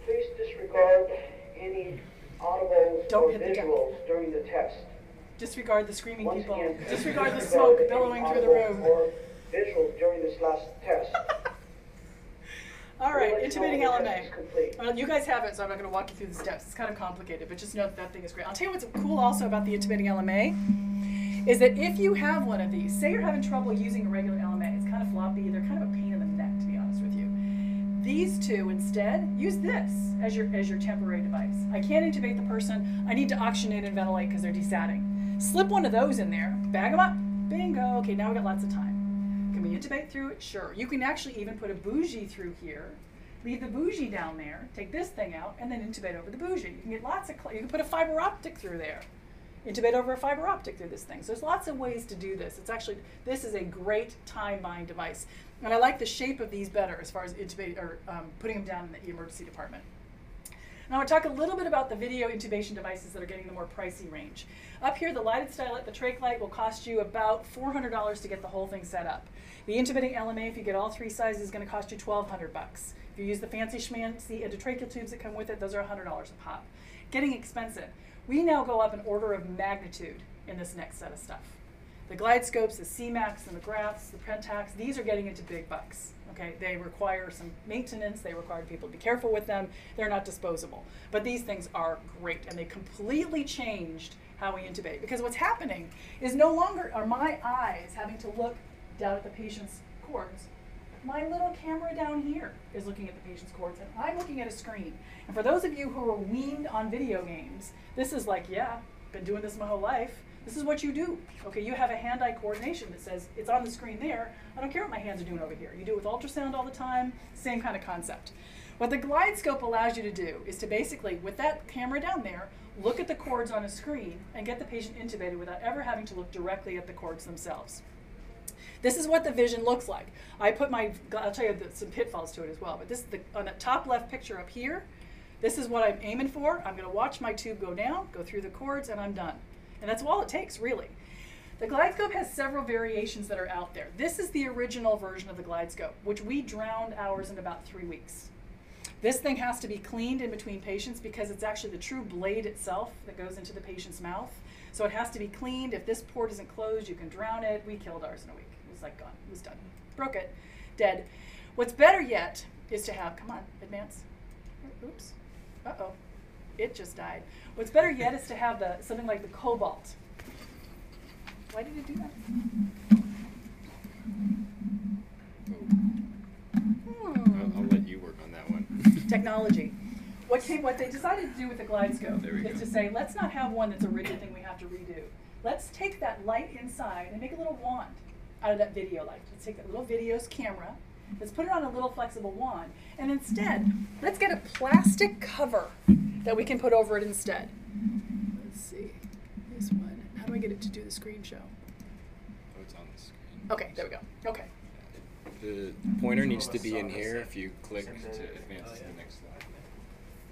please disregard any audibles Don't or hit the visuals during the test. Disregard the screaming Once people. again, Disregard the smoke any billowing through the room. Or visuals during this last test. All right, We'll let you know intubating when the test LMA. is complete. Well, you guys have it, so I'm not going to walk you through the steps. It's kind of complicated, but just know that that thing is great. I'll tell you what's cool also about the intubating LMA is that if you have one of these, say you're having trouble using a regular LMA, it's kind of floppy, they're kind of a pain in the neck, to be honest with you. These two instead, use this as your as your temporary device. I can't intubate the person. I need to oxygenate and ventilate because they're desatting. Slip one of those in there, bag them up, bingo. Okay, now we got lots of time. Can we intubate through it? Sure. You can actually even put a bougie through here. Leave the bougie down there. Take this thing out, and then intubate over the bougie. You can get lots of. You can put a fiber optic through there. Intubate over a fiber optic through this thing. So there's lots of ways to do this. It's actually this is a great time buying device, and I like the shape of these better as far as intubate or um, putting them down in the emergency department. Now, I want to talk a little bit about the video intubation devices that are getting the more pricey range. Up here, the lighted stylet, the trach light, will cost you about $400 to get the whole thing set up. The intubating LMA, if you get all three sizes, is going to cost you 1200 bucks. If you use the fancy schmancy endotracheal tubes that come with it, those are $100 a pop. Getting expensive. We now go up an order of magnitude in this next set of stuff. The glide scopes, the CMAC, the McGraths, the Pentax, these are getting into big bucks. Okay, they require some maintenance. They require people to be careful with them. They're not disposable, but these things are great, and they completely changed how we intubate. Because what's happening is no longer are my eyes having to look down at the patient's cords. My little camera down here is looking at the patient's cords, and I'm looking at a screen. And for those of you who are weaned on video games, this is like, yeah, been doing this my whole life. This is what you do. Okay, you have a hand-eye coordination that says it's on the screen there. I don't care what my hands are doing over here. You do it with ultrasound all the time. Same kind of concept. What the glide scope allows you to do is to basically, with that camera down there, look at the cords on a screen and get the patient intubated without ever having to look directly at the cords themselves. This is what the vision looks like. I put my, I'll tell you some pitfalls to it as well, but this is the, on the top left picture up here, this is what I'm aiming for. I'm gonna watch my tube go down, go through the cords, and I'm done. And that's all it takes, really. The GlideScope has several variations that are out there. This is the original version of the GlideScope, which we drowned ours in about three weeks. This thing has to be cleaned in between patients because it's actually the true blade itself that goes into the patient's mouth. So it has to be cleaned. If this port isn't closed, you can drown it. We killed ours in a week. Was like gone. It was done. Broke it. Dead. What's better yet is to have, come on, advance. Oops. Uh oh. It just died. What's better yet is to have the something like the cobalt. Why did it do that? I'll, I'll let you work on that one. technology. What came, what they decided to do with the GlideScope is go. to say, let's not have one that's a rigid thing we have to redo. Let's take that light inside and make a little wand out of that video light. Let's take that little video's camera, Let's put it on a little flexible wand. And instead, let's get a plastic cover that we can put over it instead. Let's see. This one. How do I get it to do the screen show? Oh, it's on the screen. Okay, there we go. Okay. The pointer needs to be in here if you click to advance to the next slide.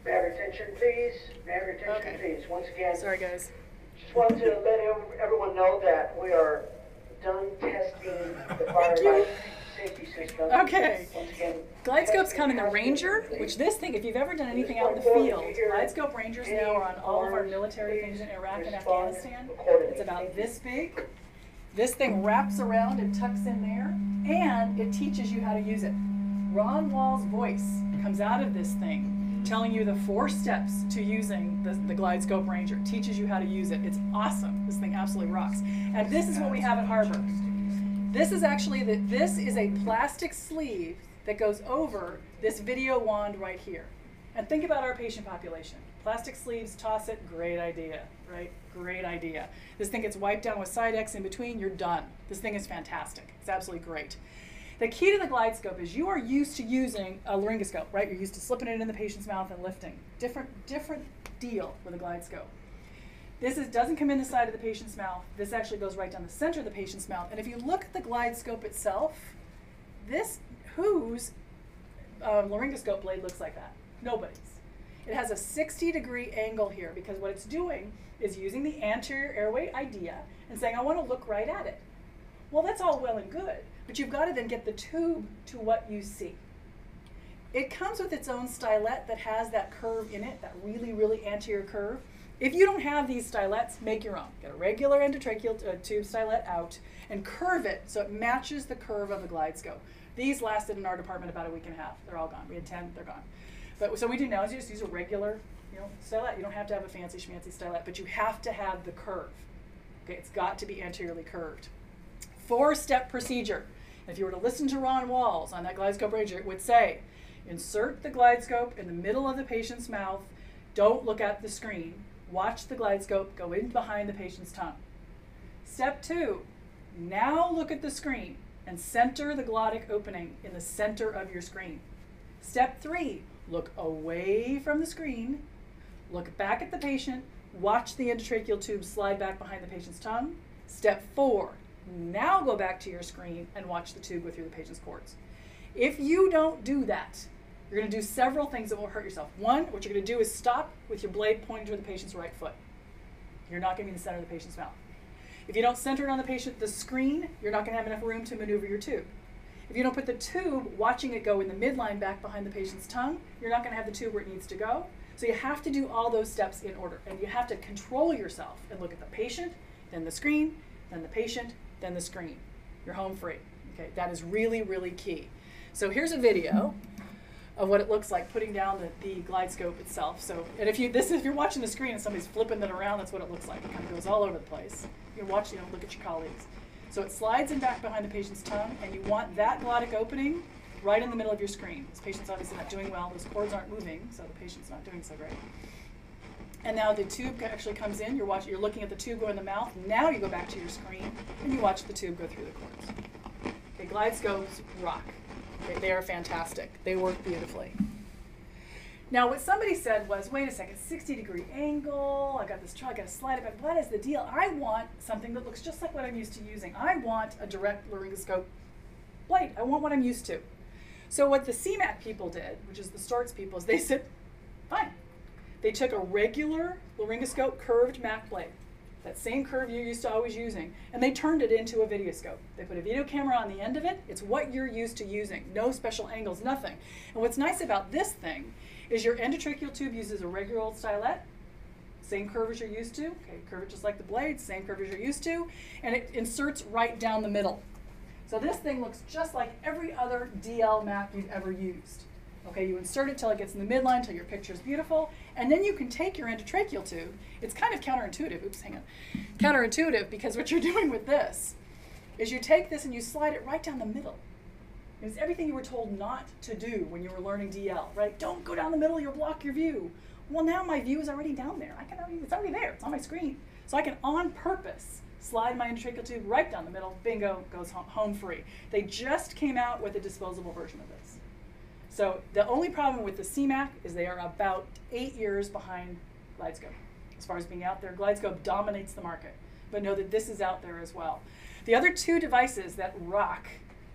May I have attention, please? May I have attention, Okay. please? Once again, Sorry, guys. just wanted to let everyone know that we are done testing the fire Thank you. life safety system. Okay. Once again, GlideScopes come in the Ranger, which this thing, if you've ever done anything out in the field, GlideScope Rangers now are on all of our military things in Iraq and Afghanistan. It's about this big. This thing wraps around and tucks in there, and it teaches you how to use it. Ron Walls' voice comes out of this thing, telling you the four steps to using the, the GlideScope Ranger. Teaches you how to use it. It's awesome. This thing absolutely rocks. And this is what we have at Harbor. This is actually the, this is a plastic sleeve that goes over this video wand right here. And think about our patient population. Plastic sleeves, toss it, great idea, right? Great idea. This thing gets wiped down with Cidex in between, you're done. This thing is fantastic. It's absolutely great. The key to the GlideScope is you are used to using a laryngoscope, right? You're used to slipping it in the patient's mouth and lifting. Different, different deal with a GlideScope. This is, doesn't come in the side of the patient's mouth. This actually goes right down the center of the patient's mouth. And if you look at the GlideScope itself, this whose um, laryngoscope blade looks like that? Nobody's. It has a 60 degree angle here because what it's doing is using the anterior airway idea and saying, I want to look right at it. Well, that's all well and good, but you've got to then get the tube to what you see. It comes with its own stylet that has that curve in it, that really, really anterior curve. If you don't have these stylets, make your own. Get a regular endotracheal uh, tube stylet out and curve it so it matches the curve of the GlideScope. These lasted in our department about a week and a half. They're all gone. We had 10, they're gone. But so we do now is you just use a regular, you know, stylet. You don't have to have a fancy schmancy stylet, but you have to have the curve. Okay, it's got to be anteriorly curved. Four step procedure. If you were to listen to Ron Walls on that GlideScope Ranger, it would say, insert the GlideScope in the middle of the patient's mouth. Don't look at the screen. Watch the GlideScope go in behind the patient's tongue. Step two, now look at the screen and center the glottic opening in the center of your screen. Step three, look away from the screen, look back at the patient, watch the endotracheal tube slide back behind the patient's tongue. Step four, now go back to your screen and watch the tube go through the patient's cords. If you don't do that, you're going to do several things that will hurt yourself. One, what you're going to do is stop with your blade pointing toward the patient's right foot. You're not going to be in the center of the patient's mouth. If you don't center it on the patient, the screen, you're not going to have enough room to maneuver your tube. If you don't put the tube, watching it go in the midline back behind the patient's tongue, you're not going to have the tube where it needs to go. So you have to do all those steps in order. And you have to control yourself and look at the patient, then the screen, then the patient, then the screen. You're home free. Okay, that is really, really key. So here's a video of what it looks like putting down the, the glide scope itself. So, and if you this if you're watching the screen and somebody's flipping it around, that's what it looks like. It kind of goes all over the place. You can watch, you know, look at your colleagues. So it slides in back behind the patient's tongue, and you want that glottic opening right in the middle of your screen. This patient's obviously not doing well. Those cords aren't moving, so the patient's not doing so great. And now the tube actually comes in. You're watching. You're looking at the tube go in the mouth. Now you go back to your screen and you watch the tube go through the cords. Okay, glide scopes rock. Okay, they are fantastic. They work beautifully. Now, what somebody said was, wait a second, 60 degree angle, I got this truck, I got to slide back. What is the deal? I want something that looks just like what I'm used to using. I want a direct laryngoscope blade. I want what I'm used to. So, what the CMAC people did, which is the Storz people, is they said, fine. They took a regular laryngoscope curved Mac blade, that same curve you're used to always using, and they turned it into a videoscope. They put a video camera on the end of it. It's what you're used to using. No special angles, nothing. And what's nice about this thing is your endotracheal tube uses a regular old stylet, same curve as you're used to. Okay, curve just like the blade, same curve as you're used to, and it inserts right down the middle. So this thing looks just like every other DL Mac you've ever used. Okay, you insert it till it gets in the midline, till your picture is beautiful, and then you can take your endotracheal tube. It's kind of counterintuitive. Oops, hang on. Counterintuitive because what you're doing with this is you take this and you slide it right down the middle. It's everything you were told not to do when you were learning DL, right? Don't go down the middle, you'll block your view. Well, now my view is already down there. I can already, it's already there. It's on my screen. So I can, on purpose, slide my endotracheal tube right down the middle, bingo, goes home, home free. They just came out with a disposable version of this. So the only problem with the CMAC is they are about eight years behind GlideScope. As far as being out there, GlideScope dominates the market. But know that this is out there as well. The other two devices that rock,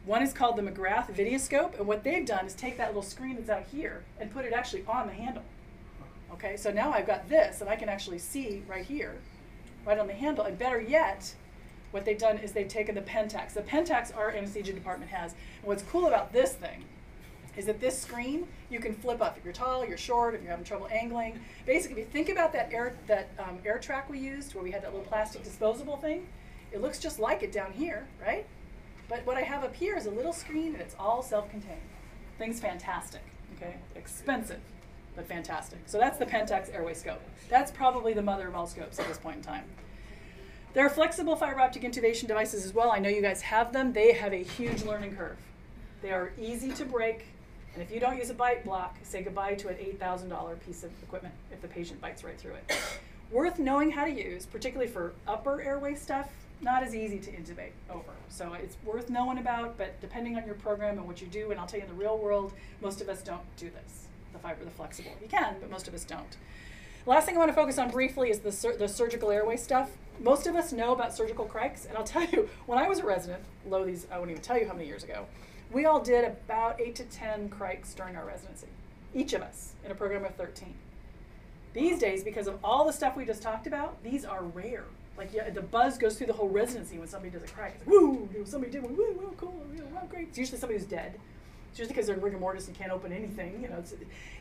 one is called the McGrath Videoscope, and what they've done is take that little screen that's out here and put it actually on the handle. Okay, so now I've got this, and I can actually see right here, right on the handle. And better yet, what they've done is they've taken the Pentax. The Pentax our anesthesia department has. And what's cool about this thing is that this screen you can flip up if you're tall, you're short, if you're having trouble angling. Basically, if you think about that air that um, Airtraq we used, where we had that little plastic disposable thing, it looks just like it down here, right? But what I have up here is a little screen, and it's all self-contained. Thing's fantastic. Okay, expensive, but fantastic. So that's the Pentax Airway Scope. That's probably the mother of all scopes at this point in time. There are flexible fiber optic intubation devices as well. I know you guys have them. They have a huge learning curve. They are easy to break. And if you don't use a bite block, say goodbye to an $8,000 piece of equipment if the patient bites right through it. Worth knowing how to use, particularly for upper airway stuff, not as easy to intubate over. So it's worth knowing about, but depending on your program and what you do, and I'll tell you in the real world, most of us don't do this, the fiber, the flexible. You can, but most of us don't. Last thing I want to focus on briefly is the, sur- the surgical airway stuff. Most of us know about surgical crikes, and I'll tell you, when I was a resident, low these, I won't even tell you how many years ago, we all did about eight to 10 crikes during our residency, each of us, in a program of 13. These days, because of all the stuff we just talked about, these are rare. Like yeah, the buzz goes through the whole residency when somebody does a crike. It's like, woo, you know, somebody did one, woo, woo, cool, you wow, great. It's usually somebody who's dead. It's usually because they're rigor mortis and can't open anything. You know,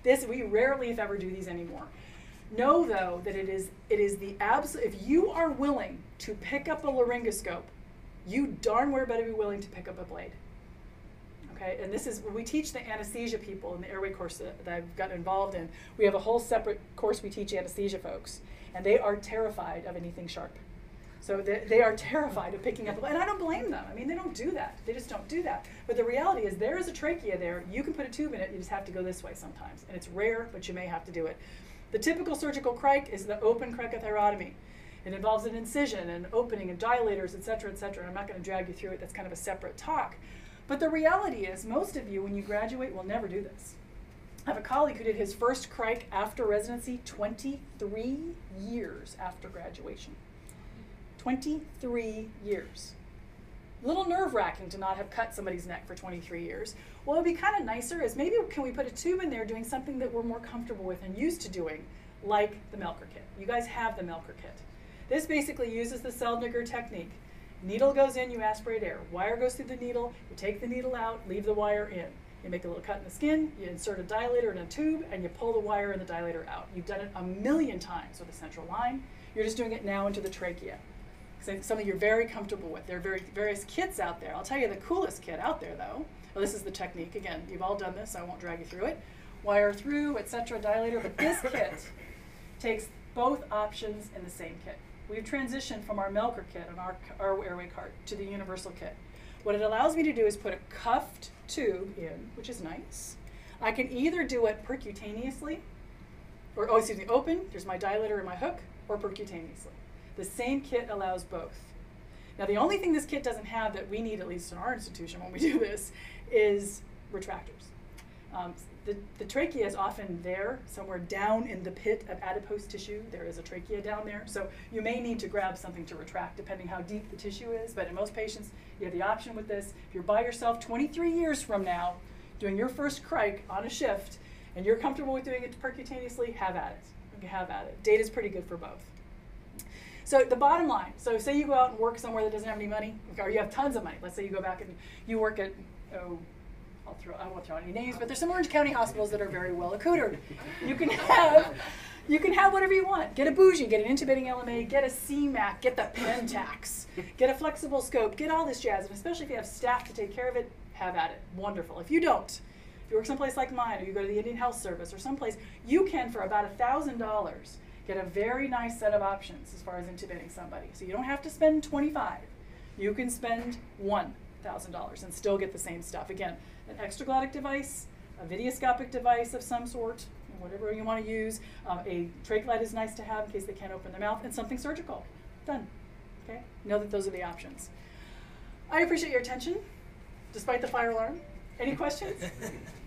this we rarely, if ever, do these anymore. Know though that it is it is the absolute. If you are willing to pick up a laryngoscope, you darn well better be willing to pick up a blade. Okay, and this is we teach the anesthesia people in the airway course that, that I've gotten involved in. We have a whole separate course we teach anesthesia folks, and they are terrified of anything sharp. So they, they are terrified of picking up, and I don't blame them. I mean, they don't do that. They just don't do that. But the reality is, there is a trachea there. You can put a tube in it. You just have to go this way sometimes, and it's rare, but you may have to do it. The typical surgical crike is the open cricothyrotomy. It involves an incision and opening and dilators, et cetera, et cetera. I'm not going to drag you through it. That's kind of a separate talk. But the reality is, most of you, when you graduate, will never do this. I have a colleague who did his first crike after residency 23 years after graduation. 23 years. A little nerve wracking to not have cut somebody's neck for 23 years. What would be kind of nicer is maybe can we put a tube in there doing something that we're more comfortable with and used to doing, like the Melker kit. You guys have the Melker kit. This basically uses the Seldinger technique. Needle goes in, you aspirate air. Wire goes through the needle, you take the needle out, leave the wire in. You make a little cut in the skin, you insert a dilator in a tube, and you pull the wire and the dilator out. You've done it a million times with a central line. You're just doing it now into the trachea. So something you're very comfortable with. There are very, various kits out there. I'll tell you the coolest kit out there, though. Well, this is the technique. Again, you've all done this, so I won't drag you through it. Wire through, etc., dilator. But this kit takes both options in the same kit. We've transitioned from our Melker kit and our, our airway cart to the universal kit. What it allows me to do is put a cuffed tube in, which is nice. I can either do it percutaneously, or oh, excuse me, open, there's my dilator and my hook, or percutaneously. The same kit allows both. Now, the only thing this kit doesn't have that we need, at least in our institution when we do this, is retractors. Um, the, the trachea is often there, somewhere down in the pit of adipose tissue. There is a trachea down there. So you may need to grab something to retract depending how deep the tissue is. But in most patients, you have the option with this. If you're by yourself 23 years from now, doing your first crike on a shift, and you're comfortable with doing it percutaneously, have at it. Okay, have at it. Data's pretty good for both. So the bottom line, so say you go out and work somewhere that doesn't have any money, or you have tons of money. Let's say you go back and you work at, oh, I'll throw, I won't throw any names, but there's some Orange County hospitals that are very well accoutered. You can have, you can have whatever you want. Get a bougie, get an intubating LMA, get a CMAC, get the Pentax, get a flexible scope, get all this jazz, and especially if you have staff to take care of it, have at it. Wonderful. If you don't, if you work someplace like mine, or you go to the Indian Health Service, or someplace, you can for about a thousand dollars get a very nice set of options as far as intubating somebody. So you don't have to spend 25. You can spend $1,000 and still get the same stuff. Again, an extraglottic device, a videoscopic device of some sort, whatever you want to use. Um, a trach light is nice to have in case they can't open their mouth, and something surgical. Done. Okay? Know that those are the options. I appreciate your attention, despite the fire alarm. Any questions?